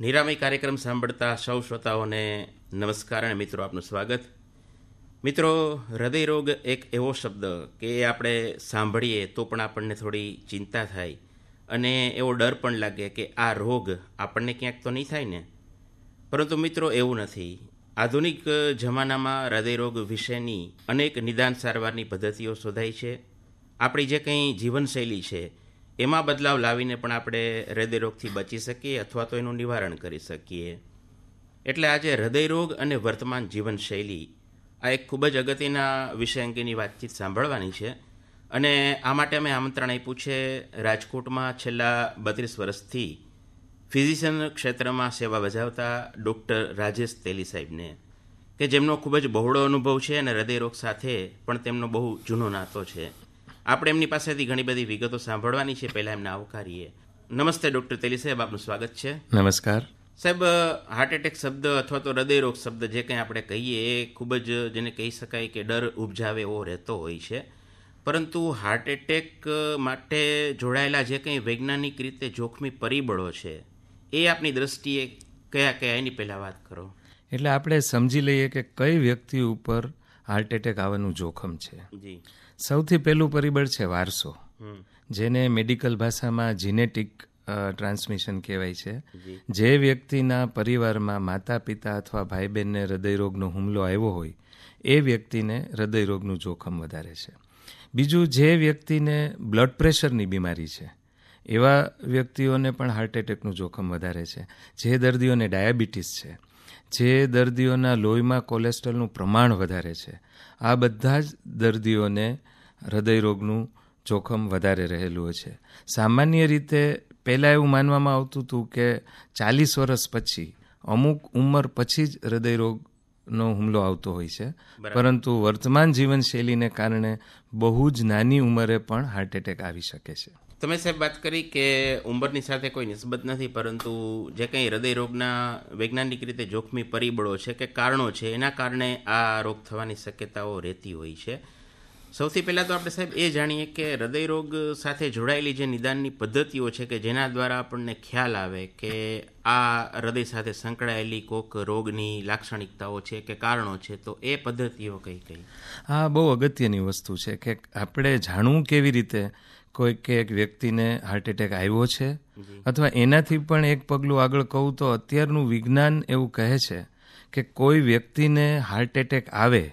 નિરામય કાર્યક્રમ સાંભળતા સૌ શ્રોતાઓને નમસ્કાર અને મિત્રો આપનું સ્વાગત. મિત્રો, હૃદયરોગ એક એવો શબ્દ કે આપણે સાંભળીએ તો પણ આપણને થોડી ચિંતા થાય અને એવો ડર પણ લાગે કે આ રોગ આપણને ક્યાંક તો નહીં થાય ને. પરંતુ મિત્રો, એવું નથી. આધુનિક જમાનામાં હૃદયરોગ વિશેની અનેક નિદાન સારવારની પદ્ધતિઓ શોધાઈ છે. આપણી જે કંઈ જીવનશૈલી છે એમાં બદલાવ લાવીને પણ આપણે હૃદયરોગથી બચી શકીએ અથવા તો એનું નિવારણ કરી શકીએ. એટલે આજે હૃદયરોગ અને વર્તમાન જીવનશૈલી આ એક ખૂબ જ અગત્યના વિષય અંગેની વાતચીત સાંભળવાની છે. અને આ માટે અમે આમંત્રણ આપ્યું છે રાજકોટમાં છેલ્લા બત્રીસ વર્ષથી ફિઝિશિયન ક્ષેત્રમાં સેવા બજાવતા ડૉક્ટર રાજેશ તેલી સાહેબને, કે જેમનો ખૂબ જ બહોળો અનુભવ છે અને હૃદયરોગ સાથે પણ તેમનો બહુ જૂનો નાતો છે. આપણે એમની પાસેથી ઘણી બધી વિગતો સાંભળવાની છે. પહેલાં એમને આવકારીએ. નમસ્તે ડૉક્ટર તેલી સાહેબ. આપનું સ્વાગત છે. નમસ્કાર. સાહેબ હાર્ટ એટેક શબ્દ અથવા તો હૃદયરોગ શબ્દ જે કંઈ આપણે કહીએ એ ખૂબ જ જેને કહી શકાય કે ડર ઉપજાવે એવો રહેતો હોય છે. પરંતુ હાર્ટ એટેક માટે જોડાયેલા જે કંઈ વૈજ્ઞાનિક રીતે જોખમી પરિબળો છે એ આપની દ્રષ્ટિએ કયા કયા? એની પહેલાં વાત કરો. એટલે આપણે સમજી લઈએ કે કઈ વ્યક્તિ ઉપર હાર્ટ એટેક આવવાનું જોખમ છે. જી. સૌથી પહેલું પરિબળ છે વારસો જેને મેડિકલ ભાષામાં જીનેટિક ટ્રાન્સમિશન કહેવાય છે. જે. વ્યક્તિના પરિવારમાં માતા પિતા અથવા ભાઈ બહેનને હૃદયરોગનો હુમલો આવ્યો હોય એ વ્યક્તિને હૃદયરોગનું જોખમ વધારે છે. બીજું જે વ્યક્તિને બ્લડ પ્રેશરની બીમારી છે એવા વ્યક્તિઓને પણ હાર્ટ એટેકનું જોખમ વધારે છે. જે દર્દીઓને ડાયાબિટીસ છે જે દર્દીઓના લોહીમાં કોલેસ્ટ્રોલનું પ્રમાણ વધારે છે આ બધા જ દર્દીઓને હૃદયરોગનું જોખમ વધારે રહેલું છે. સામાન્ય રીતે પહેલાં એવું માનવામાં આવતું હતું કે ચાલીસ વર્ષ પછી અમુક ઉંમર પછી જ હૃદયરોગનો હુમલો આવતો હોય છે. પરંતુ વર્તમાન જીવનશૈલીને કારણે બહુ જ નાની ઉંમરે પણ હાર્ટ એટેક આવી શકે છે. તમે સાહેબ વાત કરી કે ઉંમરની સાથે કોઈ નિસ્બત નથી, પરંતુ જે કંઈ હૃદયરોગના વૈજ્ઞાનિક રીતે જોખમી પરિબળો છે કે કારણો છે, એના કારણે આ રોગ થવાની શક્યતાઓ રહેતી હોય છે. સૌથી પહેલાં તો આપણે સાહેબ એ જાણીએ કે હૃદયરોગ સાથે જોડાયેલી જે નિદાનની પદ્ધતિઓ છે કે જેના દ્વારા આપણને ખ્યાલ આવે કે આ હૃદય સાથે સંકળાયેલી કોક રોગની લાક્ષણિકતાઓ છે કે કારણો છે, તો એ પદ્ધતિઓ કઈ કઈ? આ બહુ અગત્યની વસ્તુ છે કે આપણે જાણવું કેવી રીતે કોઈ કે એક વ્યક્તિને હાર્ટ એટેક આવ્યો છે અથવા એનાથી પણ એક પગલું આગળ કહું તો અત્યારનું વિજ્ઞાન એવું કહે છે કે કોઈ વ્યક્તિને હાર્ટ એટેક આવે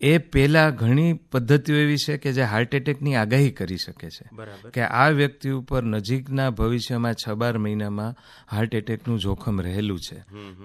એ પહેલાં ઘણી પદ્ધતિઓ એવી છે કે જે હાર્ટ એટેકની આગાહી કરી શકે છે. કે આ વ્યક્તિ ઉપર નજીકના ભવિષ્યમાં છ બાર મહિનામાં હાર્ટ એટેકનું જોખમ રહેલું છે.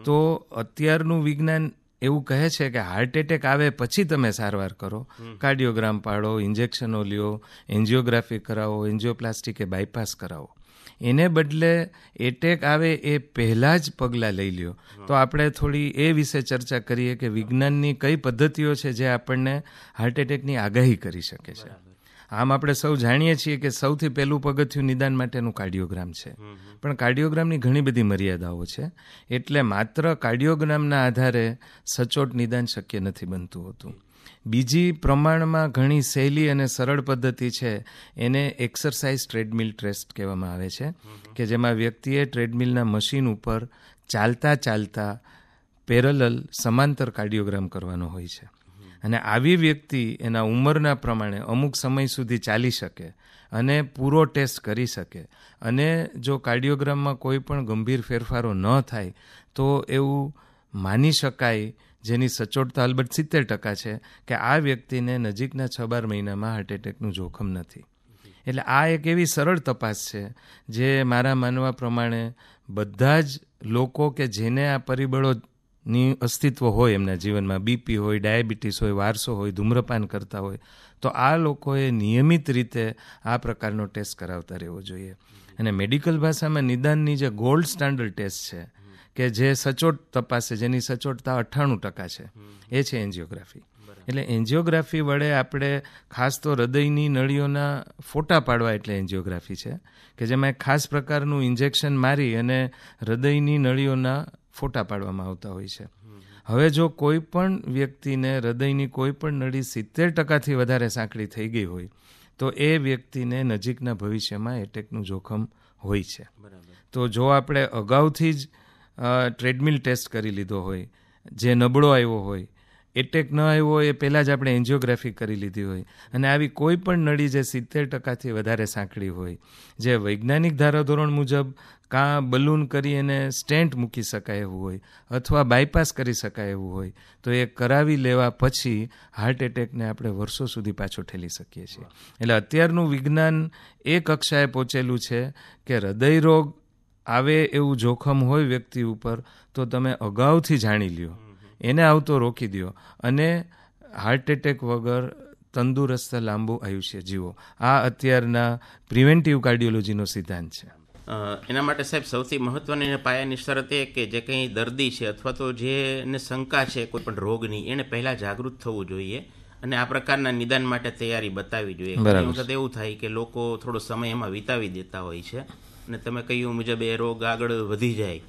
તો અત્યારનું વિજ્ઞાન એવું કહે છે કે હાર્ટ એટેક આવે પછી તમે સારવાર કરો. કાર્ડિયોગ્રામ પાડો ઇન્જેક્શનો લ્યો એન્જિયોગ્રાફી કરાવો એન્જિયોપ્લાસ્ટી કે બાયપાસ કરાવો. એને બદલે એટેક આવે એ પહેલાં જ પગલાં લઈ લ્યો. તો આપણે થોડી એ વિશે ચર્ચા કરીએ કે વિજ્ઞાનની કઈ પદ્ધતિઓ છે જે આપણને હાર્ટ એટેકની આગાહી કરી શકે છે. આમ આપણે સૌ જાણીએ છીએ કે સૌથી પહેલું પગથિયું નિદાન માટેનું કાર્ડિયોગ્રામ છે. પણ કાર્ડિયોગ્રામની ઘણી બધી મર્યાદાઓ છે. એટલે માત્ર કાર્ડિયોગ્રામના આધારે સચોટ નિદાન શક્ય નથી બનતું હોતું. બીજી પ્રમાણમાં ઘણી સહેલી અને સરળ પદ્ધતિ છે. એને એક્સરસાઇઝ ટ્રેડમિલ ટેસ્ટ કહેવામાં આવે છે. કે જેમાં વ્યક્તિએ ટ્રેડમિલના મશીન ઉપર ચાલતા ચાલતા પેરેલલ સમાંતર કાર્ડિયોગ્રામ કરવાનો હોય છે. અને આવી વ્યક્તિ એના ઉંમરના પ્રમાણે અમુક સમય સુધી ચાલી શકે અને પૂરો ટેસ્ટ કરી શકે. અને જો કાર્ડિયોગ્રામમાં કોઈ પણ ગંભીર ફેરફારો ન થાય, તો એવું માની શકાય, જેની સચોટતા અલબત્ત સિત્તેર ટકા છે, કે આ વ્યક્તિને નજીકના છ બાર મહિનામાં હાર્ટ એટેકનું જોખમ નથી. એટલે આ એક એવી સરળ તપાસ છે, જે મારા માનવા પ્રમાણે બધા જ લોકો કે જેને આ પરિબળોની અસ્તિત્વ હોય એમના જીવનમાં બીપી હોય ડાયાબિટીસ હોય વારસો હોય ધૂમ્રપાન કરતા હોય તો આ લોકોએ નિયમિત રીતે આ પ્રકારનો ટેસ્ટ કરાવતા રહેવો જોઈએ. અને મેડિકલ ભાષામાં નિદાનની જે ગોલ્ડ સ્ટાન્ડર્ડ ટેસ્ટ છે કે જે સચોટ તપાસે જેની સચોટતા અઠ્ઠાણું ટકા છે એ છે એન્જિયોગ્રાફી. એટલે એન્જિયોગ્રાફી વડે આપણે ખાસ તો હૃદયની નળીઓના ફોટા પાડવા એટલે એન્જિયોગ્રાફી છે કે જેમાં એક ખાસ પ્રકારનું ઇન્જેક્શન મારી અને હૃદયની નળીઓના ફોટા પાડવામાં આવતા હોય છે. હવે જો કોઈ પણ વ્યક્તિને હૃદયની કોઈ પણ નળી સિત્તેર ટકાથી વધારે સાંકડી થઈ ગઈ હોય તો એ વ્યક્તિને નજીકના ભવિષ્યમાં એટેકનું જોખમ હોય છે. બરાબર. તો જો આપણે અગાઉથી જ ટ્રેડમિલ ટેસ્ટ કરી લીધો હોય જે નબળો આવ્યો હોય એટેક ન આવ્યો એ પહેલાં જ આપણે એન્જિયોગ્રાફી કરી લીધી હોય. અને આવી કોઈ પણ નળી જે સિત્તેર ટકાથી વધારે સાંકડી હોય, જે વૈજ્ઞાનિક ધારાધોરણ મુજબ કાં બલૂન કરી એને સ્ટેન્ટ મૂકી શકાય એવું હોય, અથવા બાયપાસ કરી શકાય એવું હોય, તો એ કરાવી લેવા પછી હાર્ટ એટેકને આપણે વર્ષો સુધી પાછો ઠેલી શકીએ છીએ. એટલે અત્યારનું વિજ્ઞાન એ કક્ષાએ પહોંચેલું છે કે હૃદયરોગ આવે એવું જોખમ હોય વ્યક્તિ ઉપર, તો તમે અગાઉથી જાણી લ્યો. એને આવતો રોકી દો અને હાર્ટ એટેક વગર તંદુરસ્ત લાંબુ આયુષ્ય જીવો. આ અત્યારના પ્રિવેન્ટિવ કાર્ડિયોલોજીનો સિદ્ધાંત છે. એના માટે સાહેબ સૌથી મહત્વની અને પાયાની શરત એ કે જે કંઈ દર્દી છે અથવા તો જેને શંકા છે કોઈ પણ રોગની એને પહેલા જાગૃત થવું જોઈએ અને આ પ્રકારના નિદાન માટે તૈયારી બતાવવી જોઈએ. ઘણી વખત એવું થાય કે લોકો થોડો સમય એમાં વિતાવી દેતા હોય છે અને તમે કહ્યું મુજબ એ રોગ આગળ વધી જાય.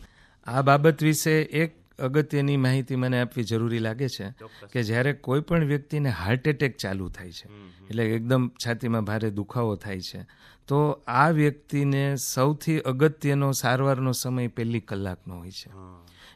આ બાબત વિશે એક અગત્યની માહિતી મને આપવી જરૂરી લાગે છે કે જ્યારે કોઈ પણ વ્યક્તિને હાર્ટ એટેક ચાલુ થાય છે એટલે એકદમ છાતીમાં ભારે દુખાવો થાય છે તો આ વ્યક્તિને સૌથી અગત્યનો સારવારનો સમય પહેલી કલાકનો હોય છે.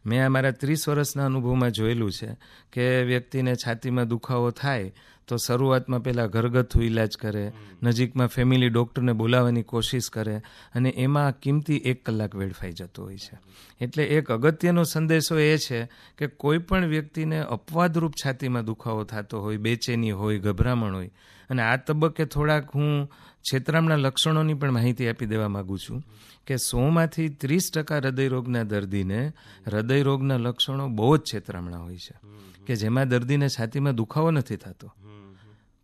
મેં આ મારા ત્રીસ વર્ષના અનુભવમાં જોયેલું છે કે વ્યક્તિને છાતીમાં દુખાવો થાય તો શરૂઆતમાં પહેલાં ઘરગથ્થુ ઈલાજ કરે નજીકમાં ફેમિલી ડૉક્ટરને બોલાવવાની કોશિશ કરે અને એમાં કિંમતી એક કલાક વેડફાઈ જતો હોય છે. એટલે એક અગત્યનો સંદેશો એ છે કે કોઈ પણ વ્યક્તિને અપવાદરૂપ છાતીમાં દુખાવો થતો હોય બેચેની હોય ગભરામણ હોય અને આ તબક્કે થોડાક હું છેતરામના લક્ષણોની પણ માહિતી આપી દેવા માગું છું કે સોમાંથી ત્રીસ ટકા હૃદયરોગના દર્દીને હૃદયરોગના લક્ષણો બહુ જ છેતરામણા હોય છે. કે જેમાં દર્દીને છાતીમાં દુખાવો નથી થતો.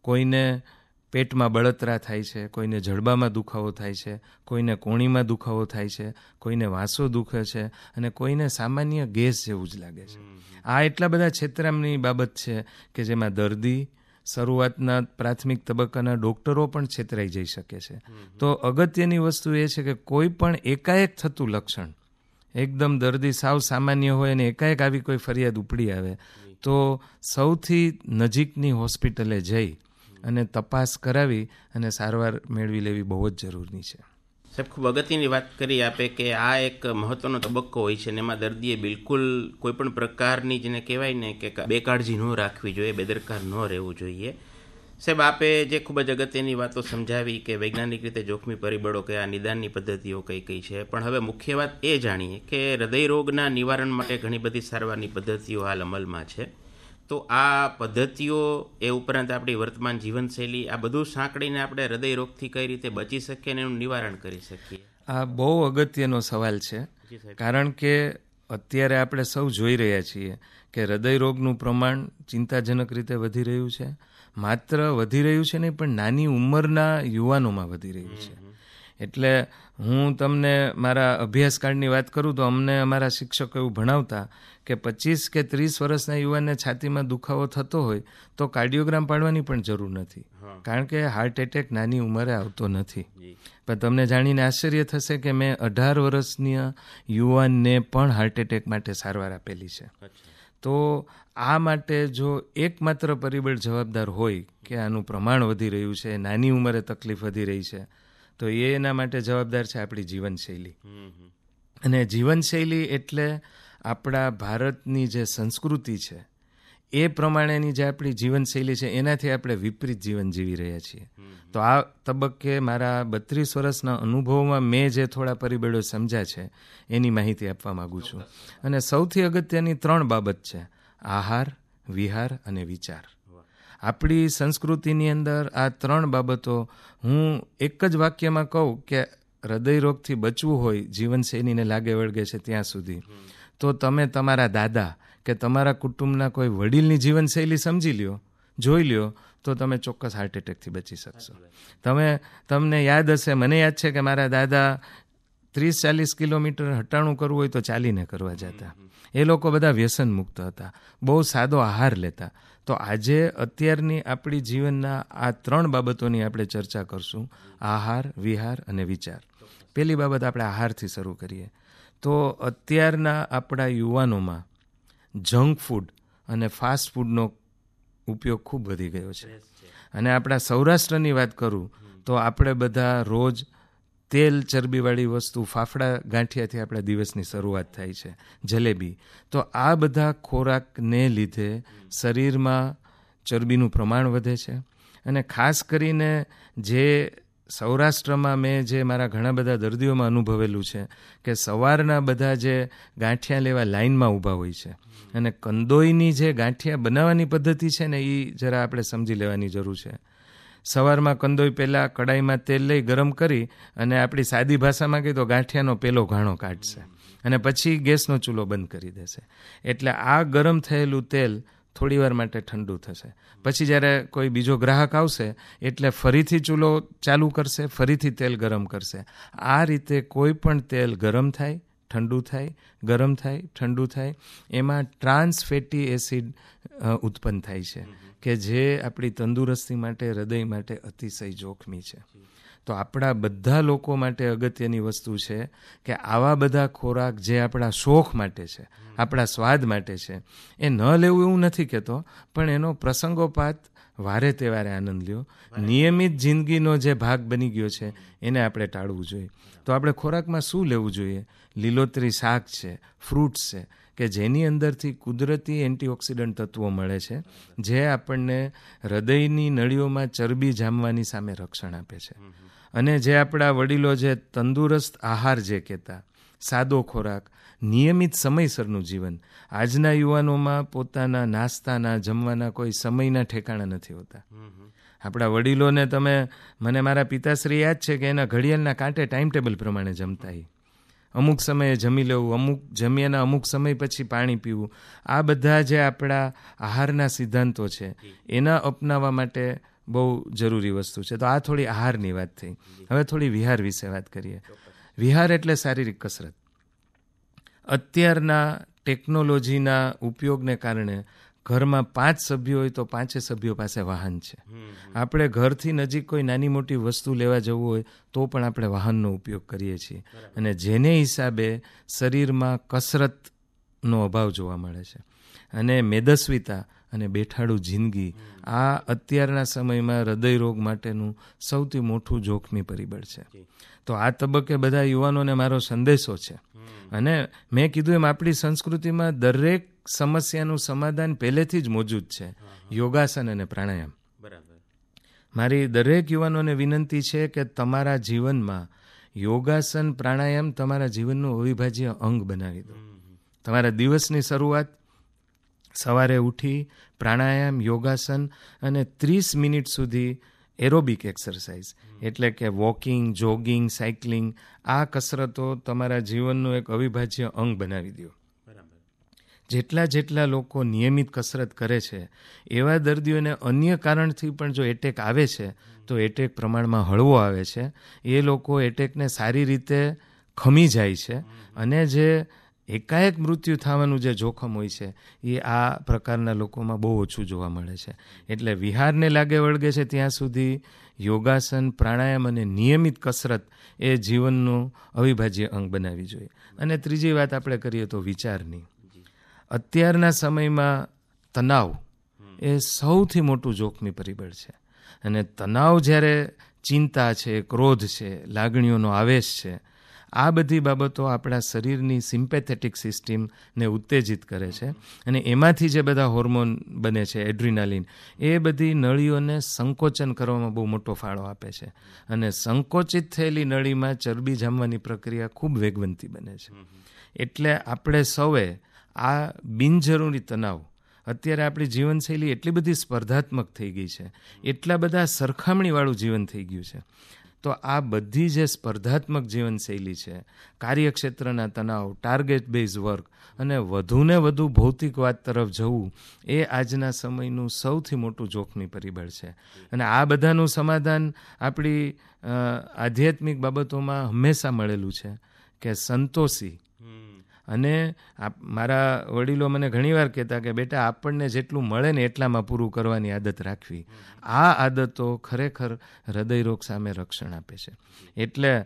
કોઈને પેટમાં બળતરા થાય છે, કોઈને જડબામાં દુખાવો થાય છે, કોઈને કોણીમાં દુખાવો થાય છે, કોઈને વાંસો દુખે છે અને કોઈને સામાન્ય ગેસ જેવું જ લાગે છે. આ એટલા બધા છેતરામની બાબત છે કે જેમાં દર્દી, શરૂઆતના પ્રાથમિક તબક્કાના ડોક્ટરો પણ છેતરાઈ જઈ શકે છે. તો અગત્યની વસ્તુ એ છે કે કોઈ પણ એકાએક થતું લક્ષણ, એકદમ દર્દી સાવ સામાન્ય હોય અને એકાએક આવી કોઈ ફરિયાદ ઉપડી આવે, તો સૌથી નજીકની હોસ્પિટલે જઈ અને તપાસ કરાવી અને સારવાર મેળવી લેવી બહુ જ જરૂરી છે. સાહેબ, ખૂબ અગત્યની વાત કરી આપે કે આ એક મહત્વનો તબક્કો હોય છે અને એમાં દર્દીએ બિલકુલ કોઈપણ પ્રકારની જેને કહેવાય ને કે બેકાળજી ન રાખવી જોઈએ, બેદરકાર ન રહેવું જોઈએ. સાહેબ, આપે જે ખૂબ જ અગત્યની વાતો સમજાવી કે વૈજ્ઞાનિક રીતે જોખમી પરિબળો કે આ નિદાનની પદ્ધતિઓ કઈ કઈ છે, પણ હવે મુખ્ય વાત એ જાણીએ કે હૃદય રોગના નિવારણ માટે ઘણી બધી સારવારની પદ્ધતિઓ હાલ અમલમાં છે. તો આ પદ્ધતિઓ એ ઉપરાંત આપણી વર્તમાન જીવનશૈલી આ બધું સાંકળીને આપણે હૃદય રોગથી કઈ રીતે બચી શકીએ અને એનું નિવારણ કરી શકીએ? આ બહુ અગત્યનો સવાલ છે. કારણ કે અત્યારે આપણે સૌ જોઈ રહ્યા છીએ કે હૃદયરોગનું પ્રમાણ ચિંતાજનક રીતે વધી રહ્યું છે. માત્ર વધી રહ્યું છે નહીં પણ નાની ઉંમરના યુવાનોમાં વધી રહ્યું છે. એટલે હું તમને મારા અભ્યાસકાળની વાત કરું તો અમને અમારા શિક્ષકો એવું ભણાવતા કે પચીસ કે ત્રીસ વર્ષના યુવાનને છાતીમાં દુખાવો થતો હોય તો કાર્ડિયોગ્રામ પાડવાની પણ જરૂર નથી. કારણ કે હાર્ટ એટેક નાની ઉંમરે આવતો નથી. પણ તમને જાણીને આશ્ચર્ય થશે કે મેં અઢાર વર્ષની યુવાનને પણ હાર્ટ એટેક માટે સારવાર આપેલી છે. તો આ માટે જો એકમાત્ર પરિબળ જવાબદાર હોય કે આનું પ્રમાણ વધી રહ્યું છે નાની ઉંમરે તકલીફ વધી રહી છે તો એ એના માટે જવાબદાર છે આપણી જીવનશૈલી. અને જીવનશૈલી એટલે આપણા ભારતની જે સંસ્કૃતિ છે એ પ્રમાણેની જે આપણી જીવનશૈલી છે એનાથી આપણે વિપરીત જીવન જીવી રહ્યા છીએ. તો આ તબક્કે મારા બત્રીસ વર્ષના અનુભવમાં મેં જે થોડા પરિબળો સમજ્યા છે એની માહિતી આપવા માગું છું. અને સૌથી અગત્યની ત્રણ બાબત છે આહાર વિહાર અને વિચાર. આપણી સંસ્કૃતિની અંદર આ ત્રણ બાબતો હું એક જ વાક્યમાં કહું કે હૃદયરોગથી બચવું હોય જીવનશૈલીને લાગે વળગે છે ત્યાં સુધી. તો તમે તમારા દાદા કે તમારા કુટુંબના કોઈ વડીલની જીવનશૈલી સમજી લ્યો, જોઈ લ્યો, તો તમે ચોક્કસ હાર્ટ એટેકથી બચી શકશો. તમે, તમને યાદ હશે, મને યાદ છે કે મારા દાદા ત્રીસ ચાલીસ કિલોમીટર હટાણું કરવું હોય તો ચાલીને કરવા જતા. એ લોકો બધા વ્યસન મુક્ત હતા. બહુ સાદો આહાર લેતા. તો આજે અત્યારની આપણી જીવનના આ ત્રણ બાબતોની આપણે ચર્ચા કરશું. આહાર વિહાર અને વિચાર. પહેલી બાબત આપણે આહારથી શરૂ કરીએ. તો અત્યારના આપણા યુવાનોમાં જંક ફૂડ અને ફાસ્ટ ફૂડનો ઉપયોગ ખૂબ વધી ગયો છે. અને આપણા સૌરાષ્ટ્રની વાત કરું તો આપણે બધા રોજ તેલ ચરબીવાળી વસ્તુ ફાફડા ગાંઠિયાથી આપણા દિવસની શરૂઆત થાય છે, જલેબી. તો આ બધા ખોરાકને લીધે શરીરમાં ચરબીનું પ્રમાણ વધે છે અને ખાસ કરીને જે સૌરાષ્ટ્રમાં મેં જે મારા ઘણા બધા દર્દીઓમાં અનુભવેલું છે કે સવારના બધા જે ગાંઠિયા લેવા લાઇનમાં ઊભા હોય છે અને કંદોઈની જે ગાંઠિયા બનાવવાની પદ્ધતિ છે ને એ જરા આપણે સમજી લેવાની જરૂર છે. સવારમાં કંદોઈ પહેલાં કડાઈમાં તેલ લઈ ગરમ કરી અને આપણી સાદી ભાષામાં કહીએ તો ગાંઠિયાનો પેલો ઘાણો કાઢશે અને પછી ગેસનો ચૂલો બંધ કરી દેશે. એટલે આ ગરમ થયેલું તેલ થોડીવાર માટે ઠંડુ થશે. પછી જ્યારે કોઈ બીજો ગ્રાહક આવશે, એટલે ફરીથી ચૂલો ચાલુ કરશે, ફરીથી તેલ ગરમ કરશે. આ રીતે કોઈ પણ તેલ ગરમ થાય ઠંડુ થાય, ગરમ થાય, ઠંડુ થાય, એમાં ટ્રાન્સ ફેટી એસિડ ઉત્પન્ન થાય છે, કે જે આપણી તંદુરસ્તી માટે, હૃદય માટે અતિશય જોખમી છે. તો આપણા બધા લોકો માટે અગત્યની વસ્તુ છે કે આવા બધા ખોરાક જે આપણા શોખ માટે છે, આપણા સ્વાદ માટે છે, એ ન લેવું એવું નથી કહેતો, પણ એનો પ્રસંગોપાત વારે તહેવારે આનંદ લ્યો. નિયમિત જિંદગીનો જે ભાગ બની ગયો છે એને આપણે ટાળવું જોઈએ. તો આપણે ખોરાકમાં શું લેવું જોઈએ? લીલોતરી શાક છે ફ્રૂટ્સ છે કે જેની અંદરથી કુદરતી એન્ટીઓક્સિડન્ટ તત્વો મળે છે જે આપણને હૃદયની નળીઓમાં ચરબી જામવાની સામે રક્ષણ આપે છે. અને જે આપણા વડીલો જે તંદુરસ્ત આહાર જે કહેતા સાદો ખોરાક નિયમિત સમયસરનું જીવન. આજના યુવાનોમાં પોતાના નાસ્તાના, જમવાના કોઈ સમયના ઠેકાણા નથી હોતા. આપણા વડીલોને તમે, મને મારા પિતાશ્રી યાદ છે કે એના ઘડિયાળના કાંટે ટાઈમ ટેબલ પ્રમાણે જમતા અમુક સમયે જમી લેવું, અમુક જમ્યાના અમુક સમય પછી પાણી પીવું. આ બધા જે આપણા આહારના સિદ્ધાંતો છે, એના અપનાવવા માટે બહુ જરૂરી વસ્તુ છે. તો આ થોડી આહારની વાત થઈ. હવે થોડી વિહાર વિશે વાત કરીએ. વિહાર એટલે શારીરિક કસરત. અત્યારના ટેકનોલોજીના ઉપયોગને કારણે ઘરમાં પાંચ સભ્યો હોય તો પાંચે સભ્યો પાસે વાહન છે. આપણે ઘરથી નજીક કોઈ નાની મોટી વસ્તુ લેવા જવું હોય તો પણ આપણે વાહનનો ઉપયોગ કરીએ છીએ. અને જેને હિસાબે શરીરમાં કસરતનો અભાવ જોવા મળે છે. અને મેદસ્વીતા અને બેઠાડું જિંદગી આ અત્યારના સમયમાં હૃદયરોગ માટેનું સૌથી મોટું જોખમી પરિબળ છે. તો આ તબક્કે બધા યુવાનોને મારો સંદેશો છે. અને મેં કીધું એમ આપણી સંસ્કૃતિમાં દરેક સમસ્યાનું સમાધાન પહેલેથી જ મોજૂદ છે. યોગાસન અને પ્રાણાયામ. બરાબર. મારી દરેક યુવાનોને વિનંતી છે કે તમારા જીવનમાં યોગાસન પ્રાણાયામ તમારા જીવનનું અવિભાજ્ય અંગ બનાવી દો. તમારા દિવસની શરૂઆત સવારે ઉઠી પ્રાણાયામ યોગાસન અને ત્રીસ મિનિટ સુધી એરોબિક એક્સરસાઇઝ. એટલે કે વોકિંગ જોગિંગ સાયકલિંગ આ કસરતો તમારા જીવનનું એક અવિભાજ્ય અંગ બનાવી દો. બરાબર. જેટલા જેટલા લોકો નિયમિત કસરત કરે છે એવા દર્દીઓને અન્ય કારણથી પણ જો એટેક આવે છે તો એટેક પ્રમાણમાં હળવો આવે છે. એ લોકો એટેકને સારી રીતે ખમી જાય છે. અને જે એકાએક મૃત્યુ થવાનું જે જોખમ હોય છે, એ આ પ્રકારના લોકોમાં બહુ ઓછું જોવા મળે છે. એટલે વિહારને લાગે વળગે છે ત્યાં સુધી યોગાસન, પ્રાણાયામ અને નિયમિત કસરત એ જીવનનું અવિભાજ્ય અંગ બનાવવી જોઈએ. અને ત્રીજી વાત આપણે કરીએ તો વિચારની. અત્યારના સમયમાં તણાવ એ સૌથી મોટું જોખમી પરિબળ છે. અને તણાવ જ્યારે ચિંતા છે, ક્રોધ છે, લાગણીઓનો આવેશ છે આ બધી બાબતો આપણા શરીરની સિમ્પેથેટિક સિસ્ટમને ઉત્તેજિત કરે છે અને એમાંથી જે બધા હોર્મોન બને છે, એડ્રિનાલિન, એ બધી નળીઓને સંકોચન કરવામાં બહુ મોટો ફાળો આપે છે. અને સંકોચિત થયેલી નળીમાં ચરબી જામવાની પ્રક્રિયા ખૂબ વેગવંતી બને છે. એટલે આપણે સૌએ આ બિનજરૂરી તણાવ અત્યારે આપણી જીવનશૈલી એટલી બધી સ્પર્ધાત્મક થઈ ગઈ છે. એટલા બધા સરખામણીવાળું જીવન થઈ ગયું છે. તો આ બધી જે સ્પર્ધાત્મક જીવનશૈલી છે, કાર્યક્ષેત્રના તણાવ ટાર્ગેટ બેઝ વર્ક અને વધુને વધુ ભૌતિકવાદ તરફ જવું, એ આજના સમયનું સૌથી મોટું જોખમી પરિબળ છે. અને આ બધાનું સમાધાન આપણી આધ્યાત્મિક બાબતોમાં હંમેશા મળેલું છે કે સંતોષી અને મારા વડીલો મને ઘણીવાર કહેતા કે, બેટા, આપણને જેટલું મળે ને એટલામાં પૂરું કરવાની આદત રાખવી. આ આદતો ખરેખર હૃદયરોગ સામે રક્ષણ આપે છે. એટલે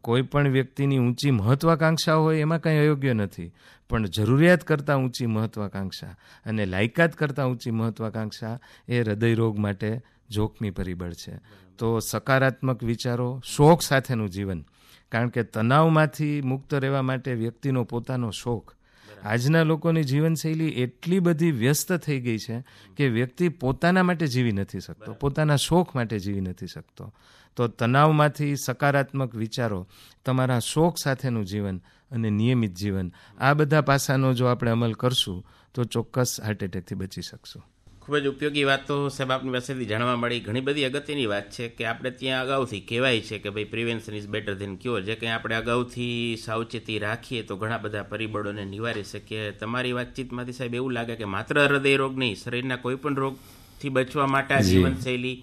કોઈ પણ વ્યક્તિની ઊંચી મહત્વાકાંક્ષા હોય એમાં કંઈ અયોગ્ય નથી. પણ જરૂરિયાત કરતાં ઊંચી મહત્વાકાંક્ષા અને લાયકાત કરતાં ઊંચી મહત્વાકાંક્ષા એ હૃદયરોગ માટે જોખમી પરિબળ છે. તો સકારાત્મક વિચારો, શોખ સાથેનું જીવન કારણ કે તણાવમાંથી મુક્ત રહેવા માટે વ્યક્તિનો પોતાનો શોખ. આજના લોકોની જીવનશૈલી એટલી બધી વ્યસ્ત થઈ ગઈ છે કે વ્યક્તિ પોતાના માટે જીવી નથી શકતો પોતાના શોખ માટે જીવી નથી શકતો. તો તણાવમાંથી સકારાત્મક વિચારો તમારા શોખ સાથેનું જીવન અને નિયમિત જીવન આ બધા પાસાનો જો આપણે અમલ કરશું તો ચોક્કસ હાર્ટ એટેકથી બચી શકશું. ખૂબ જ ઉપયોગી વાત તો સાહેબ આપની પાસેથી જાણવા મળી. ઘણી બધી અગત્યની વાત છે કે આપણે ત્યાં અગાઉથી કહેવાય છે કે ભાઈ prevention is better than cure જે કંઈ આપણે અગાઉથી સાવચેતી રાખીએ તો ઘણા બધા પરિબળોને નિવારી શકીએ. તમારી વાતચીતમાંથી સાહેબ એવું લાગે કે માત્ર હૃદય રોગ નહીં શરીરના કોઈ પણ રોગથી બચવા માટે આ જીવનશૈલી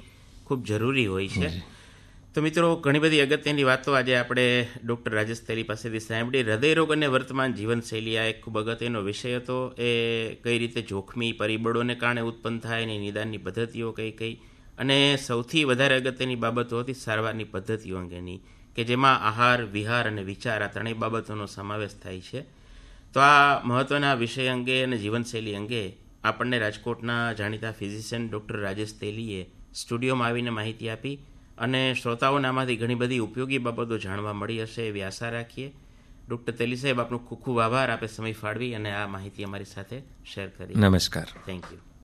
ખૂબ જરૂરી હોય છે. તો મિત્રો, ઘણી બધી અગત્યની વાતો આજે આપણે ડૉક્ટર રાજેશ તેરી પાસેથી સાંભળી. હૃદયરોગ અને વર્તમાન જીવનશૈલી આ એક ખૂબ અગત્યનો વિષય હતો. એ કઈ રીતે જોખમી પરિબળોને કારણે ઉત્પન્ન થાય એની નિદાનની પદ્ધતિઓ કઈ કઈ. અને સૌથી વધારે અગત્યની બાબતો હતી સારવારની પદ્ધતિઓ અંગેની, કે જેમાં આહાર, વિહાર અને વિચાર આ ત્રણેય બાબતોનો સમાવેશ થાય છે. તો આ મહત્ત્વના વિષય અંગે અને જીવનશૈલી અંગે આપણને રાજકોટના જાણીતા ફિઝિશિયન ડૉક્ટર રાજેશ તેલીએ સ્ટુડિયોમાં આવીને માહિતી આપી. અને શ્રોતાઓને આમાંથી ઘણી બધી ઉપયોગી બાબતો જાણવા મળી હશે એવી આશા રાખીએ. ડૉક્ટર તેલી સાહેબ આપનો ખૂબ ખૂબ આભાર. આપે સમય ફાળવી અને આ માહિતી અમારી સાથે શેર કરી. નમસ્કાર. Thank you